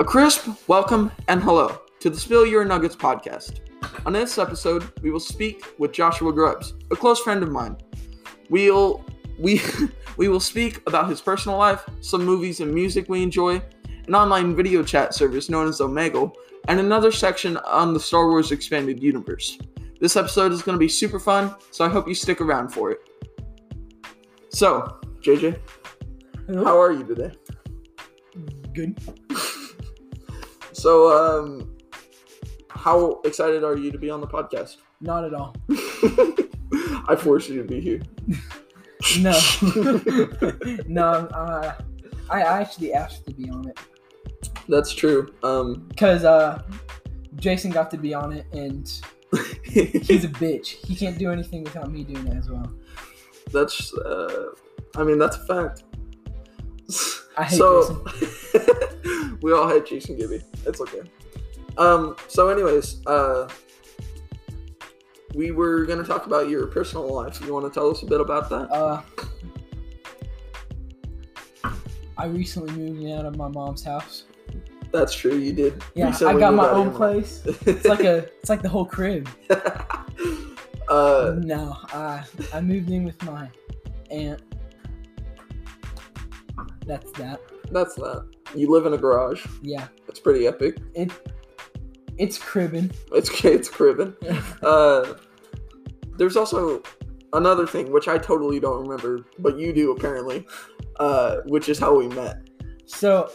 A crisp welcome and hello to the Spill Your Nuggets podcast. On this episode, we will speak with Joshua Grubbs, a close friend of mine. We'll we we will speak about his personal life, some movies and music we enjoy, an online video chat service known as Omegle, and another section on the Star Wars expanded universe. This episode is going to be super fun, so I hope you stick around for it. So, JJ, how are you today? Good. So, um, how excited are you to be on the podcast? Not at all. I forced you to be here. No. no. Uh, I I actually asked to be on it That's true. Um, because uh, Jason got to be on it, and he's a bitch. He can't do anything without me doing it as well. that's, uh, I mean, that's a fact. I hate so, we all hate Jason Gibby. It's okay. Um, so, anyways, uh, we were gonna talk about your personal life. You want to tell us a bit about that? Uh, I recently moved out of my mom's house. That's true. You did. Yeah, recently I got my own place. It's like a, it's like the whole crib. uh, No, I I moved in with my aunt. That's that. That's that. You live in a garage. Yeah, It's pretty epic. it it's cribbing. It's it's cribbing. Uh, there's also another thing which I totally don't remember, but you do apparently, uh, which is how we met. So,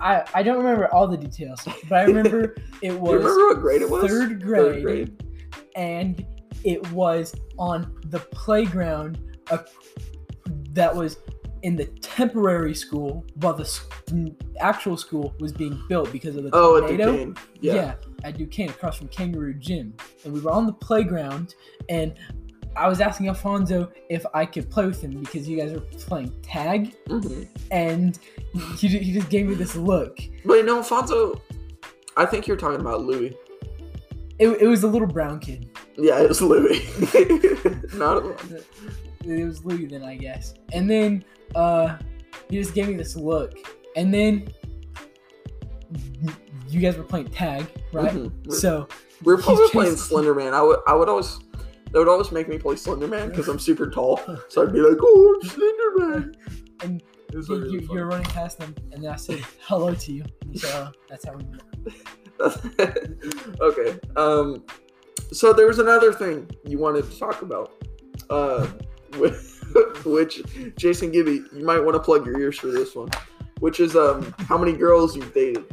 I I don't remember all the details, but I remember it was remember what grade it was? third grade, and it was on the playground uh, that was in the temporary school while the actual school was being built because of the Oh, at tornado. Duquesne. Yeah. at Duquesne across from Kangaroo Gym. And we were on the playground and I was asking Alfonso if I could play with him because you guys were playing tag hmm and he, he just gave me this look. Wait, no, Alfonso. I think you're talking about Louis. It, it was a little brown kid. Yeah, it was Louis. Not a It was Louis then, I guess. And then uh, he just gave me this look. And then you guys were playing tag, right? Mhm. So We were probably playing chasing- Slender Man. I would, I would always, they would always make me play Slender Man because I'm super tall. So I'd be like, "Oh, I'm Slender Man." And you, really you, were running past them, and then I said hello to you. And you said, oh, that's how we met. okay. Um, so there was another thing you wanted to talk about, uh, whi- which Jason Gibby, you might want to plug your ears for this one, which is um how many girls you've dated.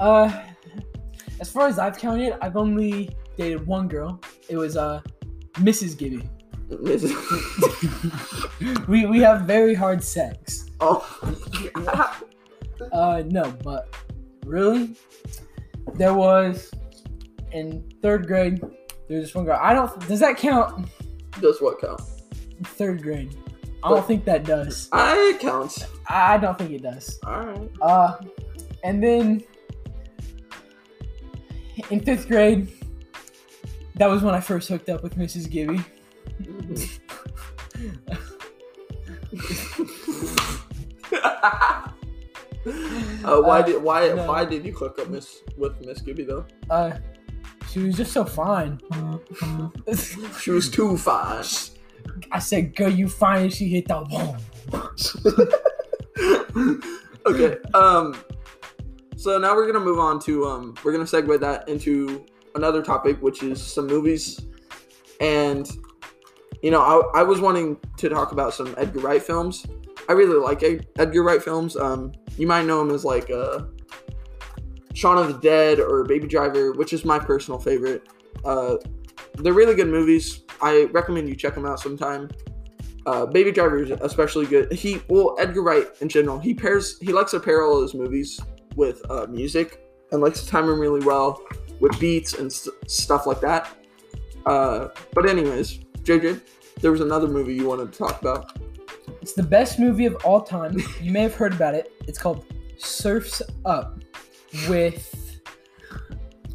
Uh, as far as I've counted, I've only dated one girl. It was uh, Mrs. Gibby. Mrs. we we have very hard sex. oh, Uh, no, but really, there was in third grade. There was this one girl. I don't. Does that count? does what count? Third grade. I don't think that does. I counts. I don't think it does. All right. Uh, and then in fifth grade, that was when I first hooked up with Mrs. Gibby. uh, why Uh, did why no. why did you hook up Miss with Miss Gibby though? Uh, she was just so fine. She was too fine. I said, "Girl, you fine." She hit that boom. okay. Um. So now we're gonna move on to um. We're gonna segue that into another topic, which is some movies, and you know, I, I was wanting to talk about some Edgar Wright films. I really like Ed- Edgar Wright films. Um, you might know him as like uh, Shaun of the Dead or Baby Driver, which is my personal favorite. Uh, they're really good movies. I recommend you check them out sometime. Uh, Baby Driver is especially good. He well Edgar Wright in general. He pairs he likes to pair all his movies with uh, music and likes to time them really well with beats and st- stuff like that. Uh, but anyways, JJ, there was another movie you wanted to talk about. It's the best movie of all time. You may have heard about it. It's called Surfs Up with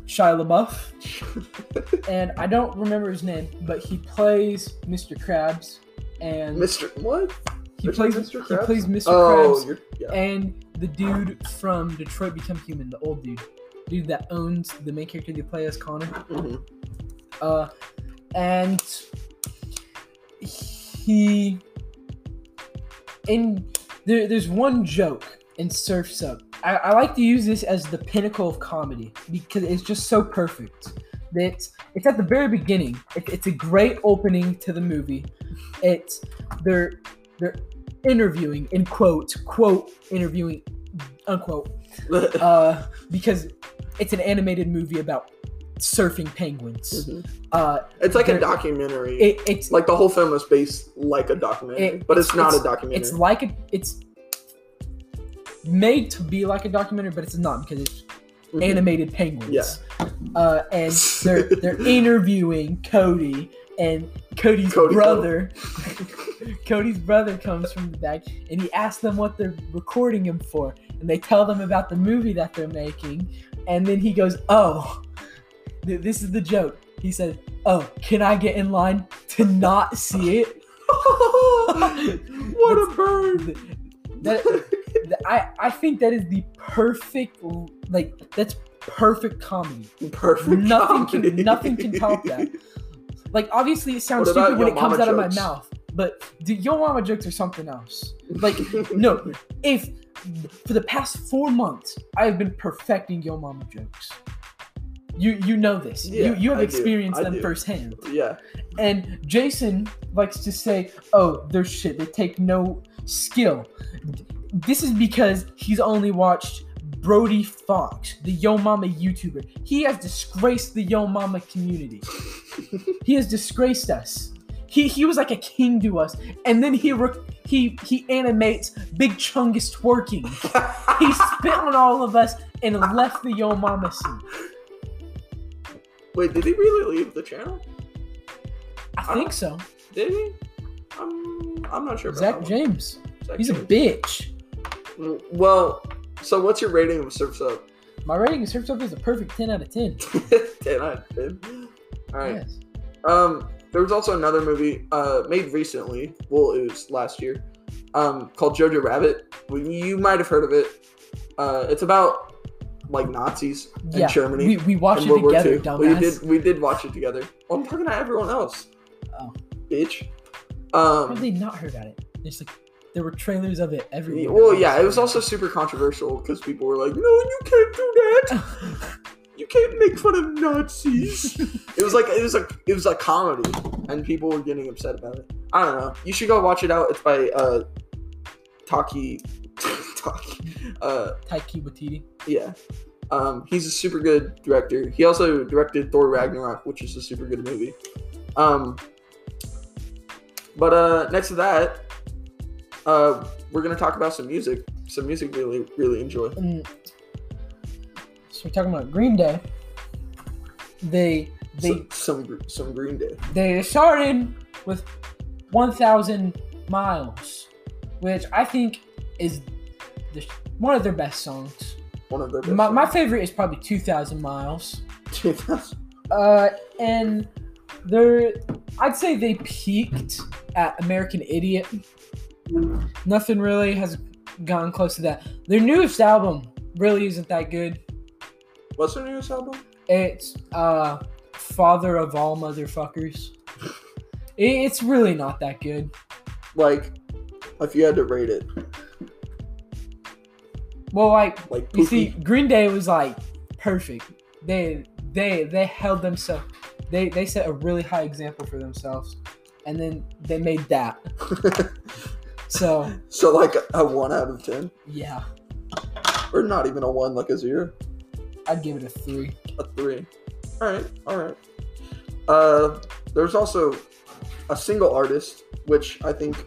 Shia LaBeouf. and I don't remember his name, but he plays Mr. Krabs. And Mr. What? He plays Mr. he plays Mr. Oh, Krabs yeah. and the dude from Detroit Become Human, the old dude, dude that owns the main character they play as Connor. Mhm. Uh, and he in there, there's one joke in Surfs Up. I, I like to use this as the pinnacle of comedy because it's just so perfect. That it's at the very beginning. It, it's a great opening to the movie. It's they're they're interviewing in quotes quote interviewing unquote uh, because it's an animated movie about surfing penguins. Mhm. Uh, It's like a documentary. it, it's like the whole film is based like a documentary, It- but it's, it's- not it's- a documentary. it's like a it's made to be like a documentary, but it's not because it's Mhm. animated penguins. Yeah. Uh, and they're they're interviewing Cody and Cody's Cody brother. Cody's brother comes from the back and he asks them what they're recording him for, and they tell them about the movie that they're making, and then he goes, "Oh, th- this is the joke." He said, "Oh, can I get in line to not see it?" what a bird! That- I I think that is the perfect like that's perfect comedy. Perfect. nothing comedy. can nothing can top that. Like obviously it sounds stupid when it comes Mama out of my mouth, but the yo mama jokes are something else. Like no, if for the past four months I have been perfecting yo mama jokes. You you know this. Yeah, you you have I experienced them do. firsthand. yeah. And Jason likes to say, "Oh, they're shit. They take no skill." This is because he's only watched Brody Fox, the Yo Mama YouTuber. He has disgraced the Yo Mama community. he has disgraced us. He he was like a king to us, and then he re- he he animates Big Chungus twerking. He spit on all of us and left the Yo Mama scene. Wait, did he really leave the channel? I think so. Did he? I'm, I'm not sure about Zach. James. Zach He's a bitch. Well, so what's your rating of Surf's Up? My rating of Surf's Up is a perfect 10 out of 10. 10 out of 10. All right. Yes. Um, there was also another movie uh, made recently. Well, it was last year. Um, called Jojo Rabbit. You might have heard of it. Uh, it's about like Nazis in Yeah. Germany. We, we watched it World together. We did. We did watch it together. Well, I'm talking to everyone else. Oh. bitch. Um, How have they not heard about it? There's like, there were trailers of it everywhere. Well, yeah, it was also super controversial because people were like, "No, you can't do that. You can't make fun of Nazis." it was like it was a it was a comedy, and people were getting upset about it. I don't know. You should go watch it out. It's by uh, Taki. Taki. Uh, Taika Waititi. yeah. Um, he's a super good director. He also directed Thor Ragnarok, which is a super good movie. Um, but uh, next to that, uh, we're gonna talk about some music. Some music we really really enjoy. And so we're talking about Green Day. They they some some, some Green Day. they started with 1,000 miles, which I think is the, one of their best songs. One of their best. My, my favorite is probably 2,000 miles. 2,000. Uh, and they're, I'd say they peaked at American Idiot. Nothing really has gotten close to that. Their newest album really isn't that good. What's their newest album? It's uh, Father of All Motherfuckers. It- It's really not that good. Like, if you had to rate it, Well, like like you see, Green Day was like perfect. They they they held themselves. They they set a really high example for themselves, and then they made that. So so like a, a one out of ten, yeah, or not even a one, like a zero. I'd give it a three. A three. All right, all right. Uh, there's also a single artist, which I think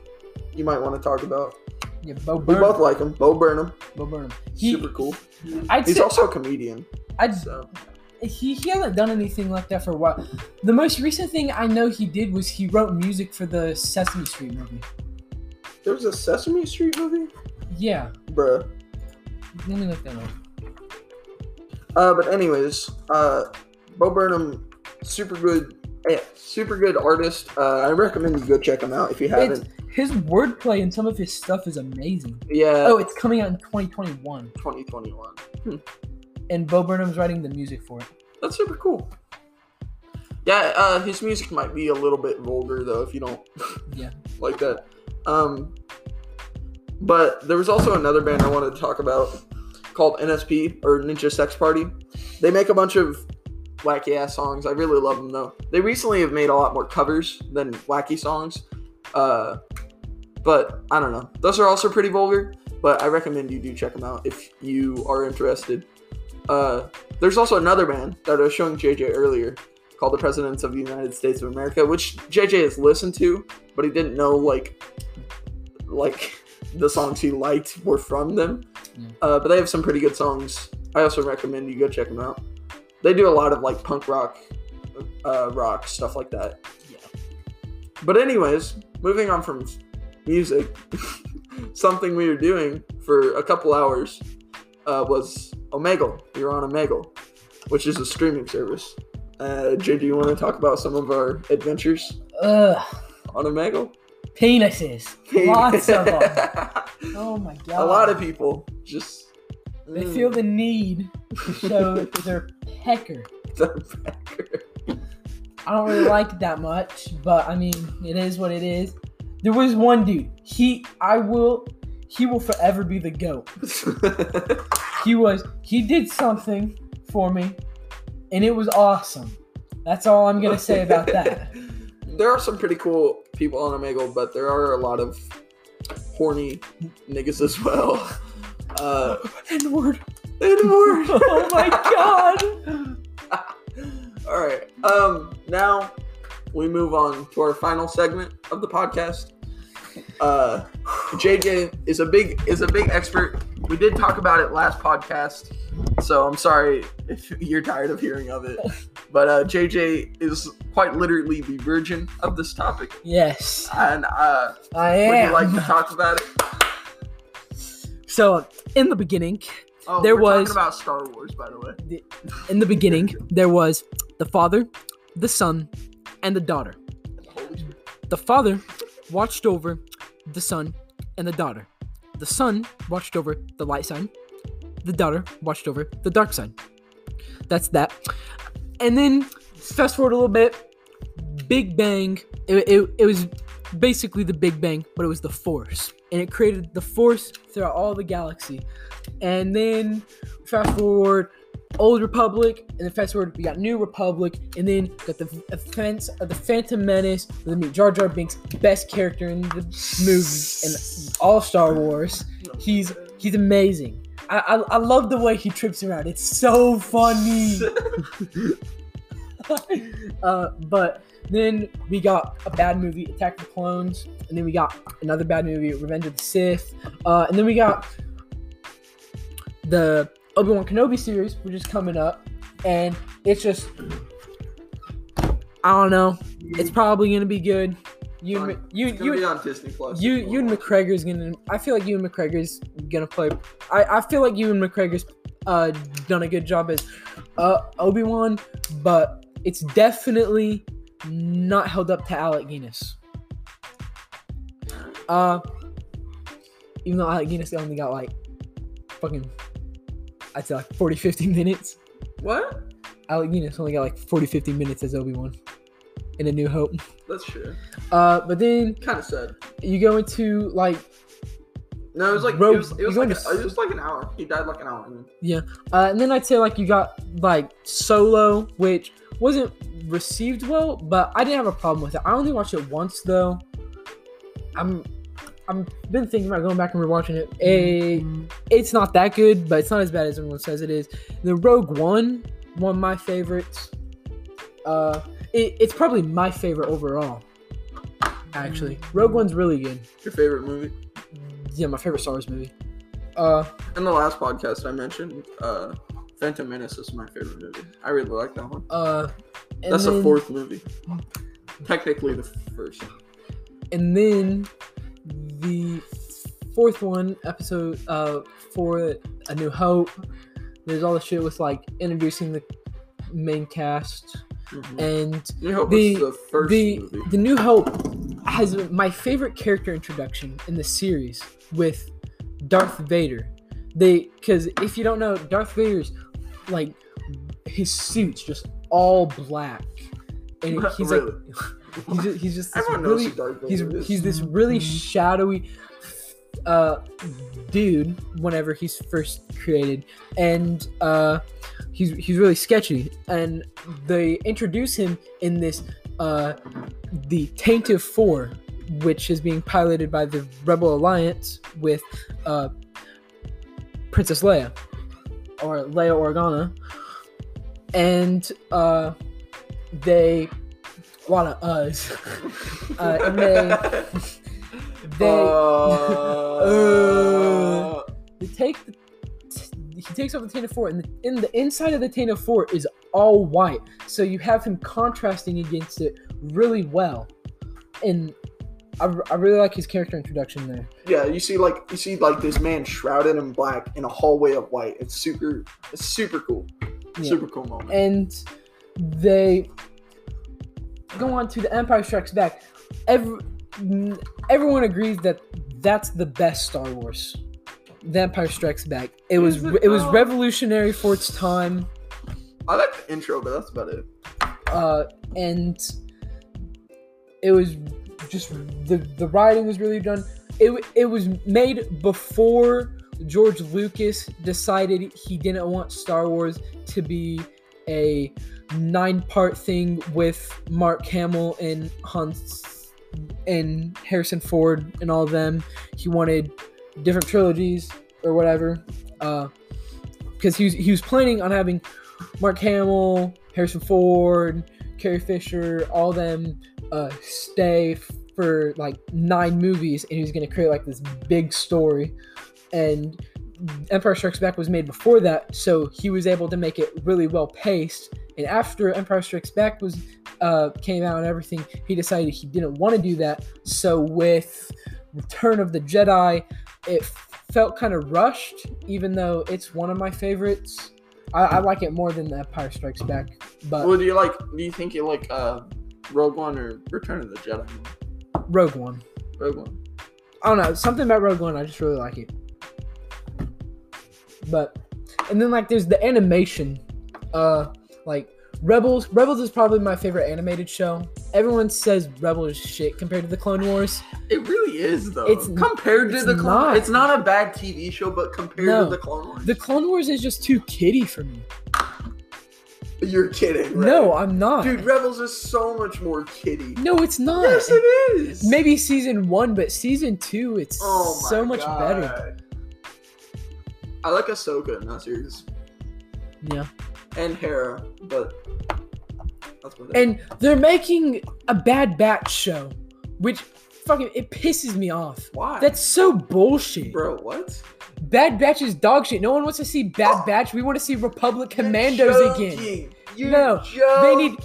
you might want to talk about. Yeah, Bo We both like him. Bo Burnham, Bo Burnham. He, super cool. I'd He's say also a comedian. I'd, So he he hasn't done anything like that for a while. The most recent thing I know he did was he wrote music for the Sesame Street movie. There was a Sesame Street movie, Yeah, bruh. let me look that up. Uh, but anyways, uh, Bo Burnham, super good, eh, super good artist. Uh, I recommend you go check him out if you haven't. his wordplay and some of his stuff is amazing. Yeah. Oh, it's coming out in 2021, 2021. and Bo Burnham's writing the music for it. That's super cool. Yeah, uh, his music might be a little bit vulgar though if you don't Yeah. like that. Um, but there was also another band I wanted to talk about called NSP or Ninja Sex Party. They make a bunch of wacky ass songs. I really love them though. They recently have made a lot more covers than wacky songs. Uh, but I don't know. Those are also pretty vulgar. But I recommend you do check them out if you are interested. Uh, there's also another band that I was showing JJ earlier called the Presidents of the United States of America, which JJ has listened to, but he didn't know like like the songs he liked were from them. Yeah. Uh, but they have some pretty good songs. I also recommend you go check them out. They do a lot of like punk rock, uh, rock stuff like that. Yeah. But anyways, moving on from music, something we were doing for a couple hours uh, was Omegle. We were on Omegle, which is a streaming service. Uh, Jay, do you want to talk about some of our adventures Ugh, on Omegle? penises, lots of them. Oh my god. a lot of people just They Mm. feel the need to show their pecker. their pecker. I don't really like it that much, but I mean, it is what it is. There was one dude. He, I will, he will forever be the goat. He was, he did something for me, and it was awesome. That's all I'm gonna say about that. there are some pretty cool people on Omegle, but there are a lot of horny niggas as well. Uh, N word. N-word. Oh my god. All right. Um. Now we move on to our final segment of the podcast. Uh, JJ is a big is a big expert. We did talk about it last podcast, so I'm sorry if you're tired of hearing of it. But uh, JJ is quite literally the virgin of this topic, Yes, and uh, I would you like to talk about it? So, in the beginning, Oh, There we're was- talking about Star Wars, by the way. in the beginning, there was the father, the son, and the daughter. The father watched over the son and the daughter. The son watched over the light side. The daughter watched over the dark side. That's that. And then fast forward a little bit. Big Bang. It, it, it was basically the Big Bang, but it was the Force. And it created the Force throughout all the galaxy. And then fast forward, Old Republic, and then fast forward, we got New Republic, and then got the offense of the Phantom Menace. Then meet Jar Jar Binks, best character in the movie in all Star Wars. He's he's amazing. I, I I love the way he trips around. It's so funny. uh, but then we got a bad movie, Attack of the Clones, and then we got another bad movie, Revenge of the Sith, uh, and then we got the Obi Wan Kenobi series, which is coming up, and it's just I don't know. It's probably gonna be good. You, and- you, gonna be you, on Disney Plus. you, Ewan McGregor's gonna. I feel like Ewan McGregor's gonna play. I, I feel like Ewan McGregor's uh done a good job as uh Obi Wan, but it's definitely not held up to Alec Guinness. Uh, even though Alec Guinness only got like fucking, I'd say like 40, 50 minutes. What? Alec Guinness only got like 40, 50 minutes as Obi Wan in A New Hope. That's true. Uh, but then Kind of sad. you go into like No, it was like Bro, it was, it was you're like going to a- it was like an hour. He died like an hour. in. Yeah, uh, and then I'd say like you got like Solo, which wasn't received well, but I didn't have a problem with it. I only watched it once though. I'm I'm been thinking about going back and rewatching it. Eh, it's not that good, but it's not as bad as everyone says it is. The Rogue One, one of my favorites. Uh, it, it's probably my favorite overall. Actually, Rogue One's really good. Your favorite movie? Yeah, my favorite Star Wars movie. Uh, In the last podcast I mentioned, uh, Phantom Menace is my favorite movie. I really like that one. uh, and That's the fourth movie. Technically the first. and then the fourth one episode uh for a new hope there's all the shit with like introducing the main cast Mhm. and the- the the the new hope has my favorite character introduction in the series with Darth Vader. They because if you don't know, Darth Vader's like his suit's just all black, and he's Really? like he's just, he's just this Everyone knows really Darth Vader he's is. he's this really shadowy uh dude whenever he's first created. And uh he's he's really sketchy. And they introduce him in this uh the Tantive IV which is being piloted by the rebel alliance with uh princess leia. Or leia organa. And uh they a lot of us uh, and they they Uh, they take the he takes off the Tantive IV, and the, in the inside of the Tantive IV is all white. So you have him contrasting against it really well, and I, I really like his character introduction there. yeah, you see like you see like this man shrouded in black in a hallway of white. It's super it's super cool. Yeah. Super cool moment. and they go on to the Empire Strikes Back. Every, everyone agrees that that's the best Star Wars. The Empire Strikes Back. It was it it was though? revolutionary for its time. I like the intro, but that's about it. uh, and it was just the the writing was really done. It it was made before George Lucas decided he didn't want Star Wars to be a nine part thing with Mark Hamill and Hans and Harrison Ford and all of them. He wanted different trilogies or whatever. Uh, because he was he was planning on having Mark Hamill, Harrison Ford, Carrie Fisher, all them uh, stay for like nine movies, and he was gonna create like this big story. And Empire Strikes Back was made before that, so he was able to make it really well paced. And after Empire Strikes Back was uh, came out and everything, he decided he didn't want to do that. So with Return of the Jedi, it felt kind of rushed, even though it's one of my favorites. I, I like it more than the Empire Strikes Back, but Well, do you like? Do you think you like uh, Rogue One or Return of the Jedi? Rogue One. Rogue One. I don't know something about Rogue One. I just really like it. But and then like there's the animation, uh, like Rebels. Rebels is probably my favorite animated show. Everyone says Rebels is shit compared to the Clone Wars. It really is though. It's- compared to it's the Clone. not. It's not a bad TV show, but compared No. to the Clone Wars, The Clone Wars is just too kiddie for me. you're kidding. Right? No, I'm not. dude, Rebels is so much more kiddie. no, it's not. Yes, it is. Maybe season one, but season two, it's Oh so much God. better. I like Ahsoka in that series Yeah. and Hera, but that's what. And they're making a Bad Batch show, which fucking it pisses me off. why? That's so bullshit. bro. What? Bad Batch is dog shit. No one wants to see Bad Batch. We want to see Republic Commandos You're again. joking. You're No, they need-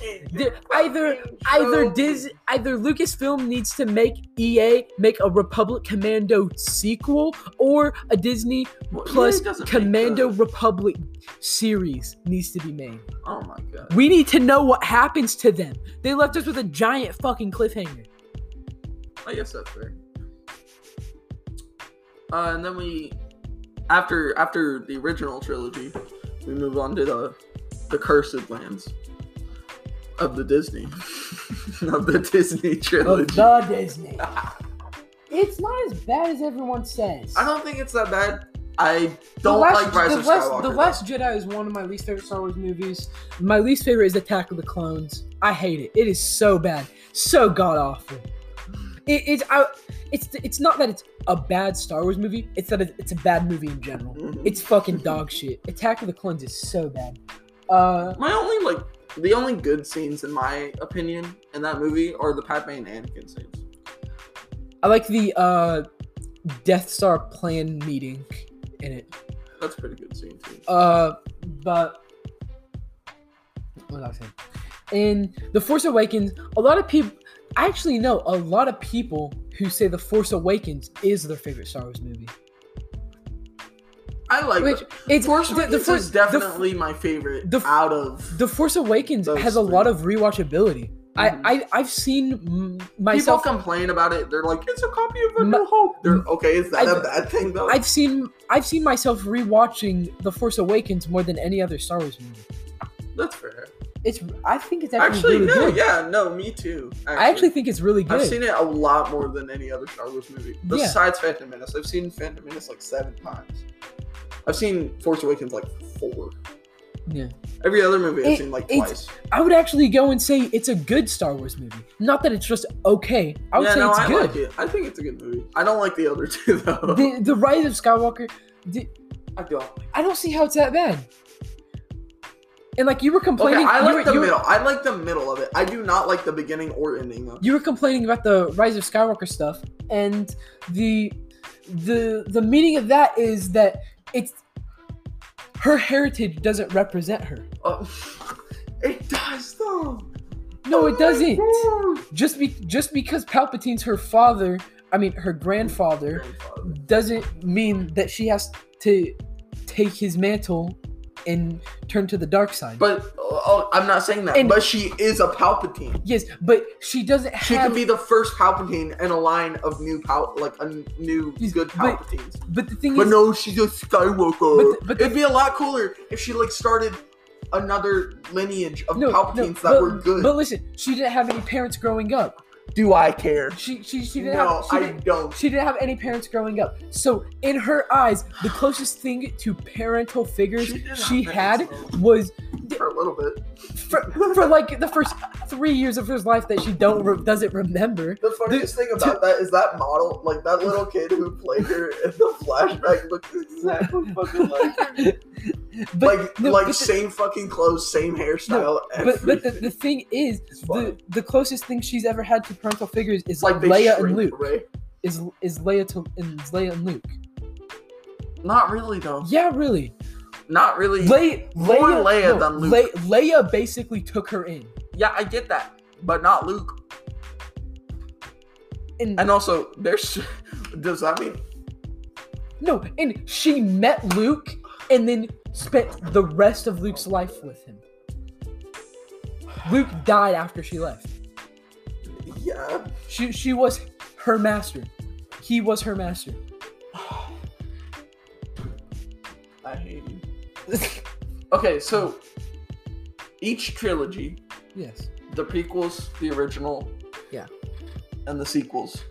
either either joking. Dis either Lucasfilm needs to make EA make a Republic Commando sequel or a Disney Well, plus EA doesn't make Commando Republic series needs to be made. Oh my god. We need to know what happens to them. They left us with a giant fucking cliffhanger. I guess that's fair. Uh, and then we, after after the original trilogy, we move on to the the cursed lands of the Disney of the Disney Of trilogy. the Disney. It's not as bad as everyone says. I don't think it's that bad. I The don't last, like Rise the of last, Skywalker. The Last Jedi is one of my least favorite Star Wars movies. My least favorite is Attack of the Clones. I hate it. It is so bad, so god awful. It, it's I, it's it's not that it's a bad Star Wars movie. It's that it's a bad movie in general. Mhm. It's fucking dog shit. Attack of the Clones is so bad. Uh, my only like the only good scenes in my opinion in that movie are the Padme and Anakin scenes. I like the uh, Death Star plan meeting in it. That's a pretty good scene too. Uh, but what was I saying? In The Force Awakens, a lot of people. I actually know a lot of people who say The Force Awakens is their favorite Star Wars movie. I like Which it. it's Force the, Awakens the Force is definitely my favorite the- out of The Force Awakens has a three. lot of rewatchability. I, Mhm. I I've seen mm, People myself. complain about it. They're like, it's a copy of A New Hope. They're okay. Is that a I- bad thing though? I've seen I've seen myself rewatching The Force Awakens more than any other Star Wars movie. That's fair. It's I think it's actually, Actually, really no, good. yeah, no, me too. I actually think it's really good. I've seen it a lot more than any other Star Wars movie. Yeah. Besides Phantom Menace. I've seen Phantom Menace like seven times. I've seen Force Awakens like four. yeah. Every other movie I've It- seen like twice. I would actually go and say it's a good Star Wars movie. Not that it's just okay. I would yeah, say no, it's I good. like it. I think it's a good movie. I don't like the other two though. The the Rise of Skywalker. The, I don't. I don't see how it's that bad. And like you were Okay, complaining, I like were, the were- middle. I like the middle of it. I do not like the beginning or ending though. you were complaining about the Rise of Skywalker stuff, and the the the meaning of that is that it's her heritage doesn't represent her. Oh, it does though. No, Oh it doesn't. God. Just be just because Palpatine's her father, I mean her grandfather, Grandfather. doesn't mean that she has to take his mantle and turn to the dark side. But oh, oh, I'm not saying that. And- but she is a Palpatine. yes, but she doesn't She have. could be the first Palpatine in a line of new Pal, like a new Yes, good Palpatines. but the thing is But is, no, she's a Skywalker. But- but It'd be a lot cooler if she like started another lineage of no, Palpatines no, that but, were good. But listen, she didn't have any parents growing up. Do I care? She she she didn't No, have. She I didn't, don't. she didn't have any parents growing up. So in her eyes, the closest thing to parental figures She she, had parents, though. was For a little bit. for, for like the first three years of her life that she don't re- doesn't remember. The funniest thing about that is that model, like that little kid who played her in the flashback, looks exactly fucking like her. But like, no, like but the- same fucking clothes, same hairstyle. No, but but the, the thing is, the the closest thing she's ever had to parental figures is like Leia and Luke. Is is Leia to is Leia and Luke? Not really though. Yeah, really. Not really. Leia, More Leia, Leia no, than Luke. Le- Leia basically took her in, Yeah, I get that, but not Luke. and, And also, there's. Does that mean? no, and she met Luke, and then spent the rest of Luke's life with him. Luke died after she left. Yeah. She she was her master. He was her master. I hate you. Okay, so each trilogy, Yes. the prequels, the original, Yeah. and the sequels.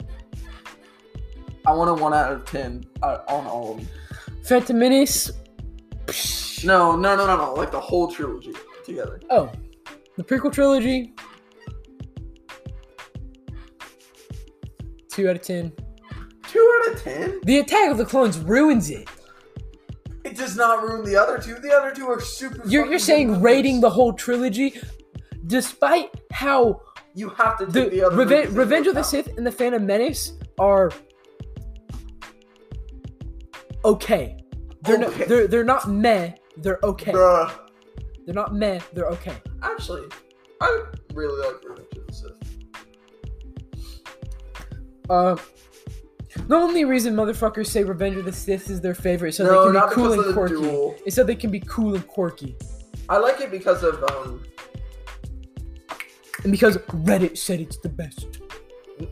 I want a one out of ten uh, on all of them. Phantom Menace. No, no, no, no, no. Like the whole trilogy together. Oh, the prequel trilogy. Two out of ten. Two out of ten. The Attack of the Clones ruins it. It does not ruin the other two. The other two are super. You're you're saying good rating the whole trilogy, despite how You have to the, the, other. Reve- Revenge of the. Sith and the Phantom Menace are okay. They're Okay. not they're they're not meh. They're okay. Bruh. They're not meh. They're okay. Actually, I really like Revenge Uh, the only reason motherfuckers say Revenge of the Sith is their favorite so No, they can be cool and quirky. duel. It's so they can be cool and quirky. I like it because of um. And because Reddit said it's the best.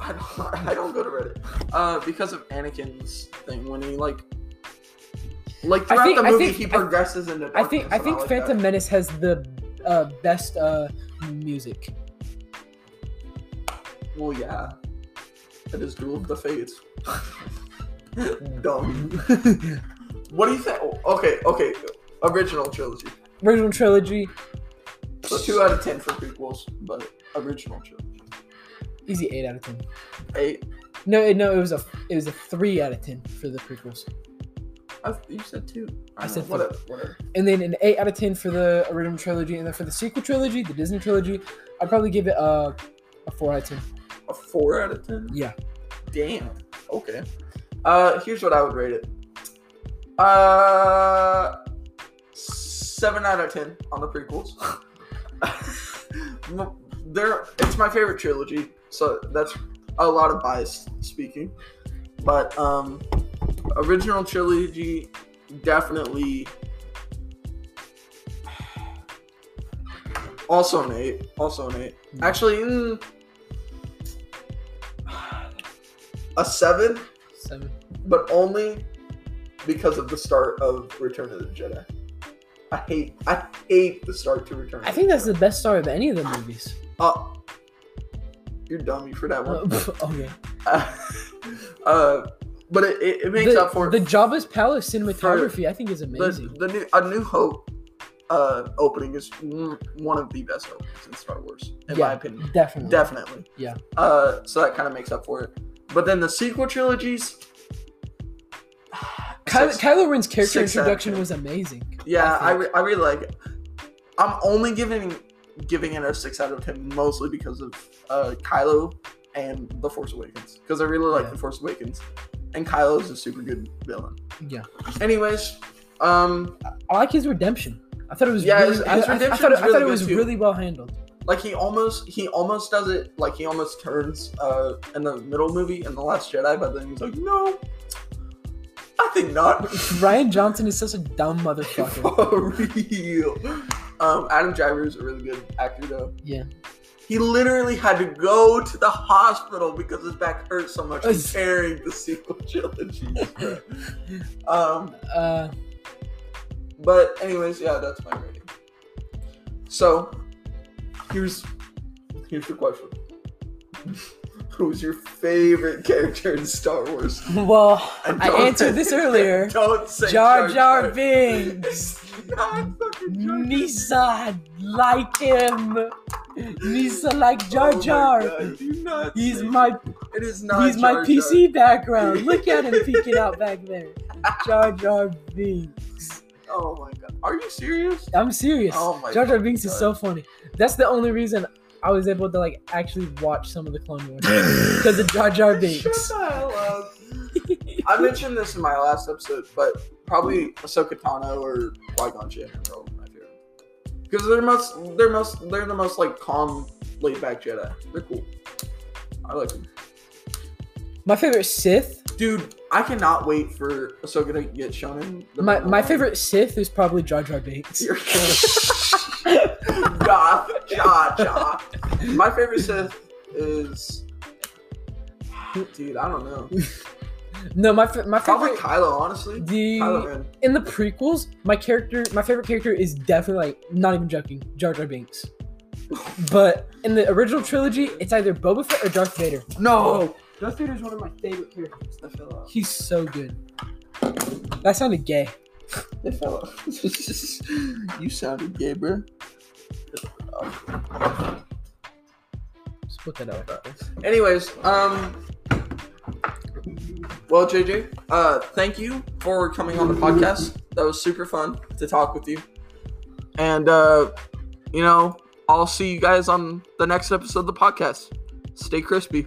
I don't, I don't go to Reddit. Uh, because of Anakin's thing when he like, like I throughout think- the I movie think- he I- progresses into. I think I think like Phantom that. Menace has the uh, best uh, music. Well, yeah, it is Duel of the Fates. Dumb. what do you think? oh, Okay, okay. Original trilogy. Original trilogy, So two out of ten for prequels, but original trilogy. easy eight out of ten. Eight. No, it- no, it was a it was a three out of ten for the prequels, I, you said two. I know, said three. whatever. Whatever. and then an eight out of ten for the original trilogy, and then for the sequel trilogy, the Disney trilogy, I'd probably give it a a four out of ten. A four out of ten. Yeah. Damn. Okay. Uh, here's what I would rate it. Uh, seven out of ten on the prequels. There, it's my favorite trilogy, so that's a lot of bias speaking. But um, original trilogy definitely. Also an eight. Also an eight. Mm. Actually, mm, a seven, Seven. but only because of the start of Return of the Jedi. I hate. I hate the start to Return. I think that's the best start of any of the movies. Uh, you're dummy for that Uh, one. okay. uh, but it, it, it makes the, up for the Jabba's Palace cinematography. I think is amazing. the, the new A New Hope uh, opening is one of the best openings in Star Wars, in my opinion. Definitely. Definitely. Yeah. Uh, so that kind of makes up for it. But then the sequel trilogies. Ky- six- Kylo Ren's character six introduction ten. was amazing. yeah, I, think. re- I really like it. I'm only giving giving it a six out of ten mostly because of uh, Kylo and The Force Awakens because I really like Yeah. The Force Awakens, and Kylo is a super good villain. Yeah. Anyways, um, I like his redemption. I thought it was Yeah, really, his- his I, I- I redemption thought, was I thought it was too. really well handled. Like he almost he almost does it like he almost turns uh in the middle movie in the Last Jedi, but then he's like, no, I think not. Rian Johnson is such a dumb motherfucker. For real. Um, Adam Driver is a really good actor though. Yeah. He literally had to go to the hospital because his back hurt so much from carrying the sequel trilogy. um, Uh, but anyways, yeah, that's my rating. So here's here's the question. Who's your favorite character in Star Wars? well, I answered this earlier. Don't say Jar Jar Binks. Jar Jar Nisa like him. Nisa like Jar Oh my Jar. God, do not He's my It is not. he's my Jar Jar. PC background. Look at him peeking out back there. Jar Jar Binks. Oh my god. Are you serious? I'm serious. Oh my Jar Jar Binks is so funny. That's the only reason I was able to like actually watch some of the Clone Wars because of Jar Jar Binks. the up. I mentioned this in my last episode, but probably Ahsoka Tano or Qui-Gon Jinn are probably my favorite. Because they're most, they're most, they're the most like calm, laid back Jedi. They're cool. I like them. My favorite Sith. Dude, I cannot wait for Ahsoka to get shown in. My my favorite Sith is probably Jar Jar Binks. You're Ja, ja, ja. My favorite Sith is. Dude, I don't know. No, my my Probably favorite Kylo, honestly. Kylo the Ren. in the prequels, my character, my favorite character is definitely like not even joking, Jar Jar Binks. But in the original trilogy, it's either Boba Fett or Darth Vader. No! Oh. Darth Vader is one of my favorite characters. That fell out. He's so good. That sounded gay. That fell out. you sounded gay, bro. Just put that out. Anyways, um. Well, JJ, uh, thank you for coming on the podcast. That was super fun to talk with you. And, uh, you know, I'll see you guys on the next episode of the podcast. Stay crispy.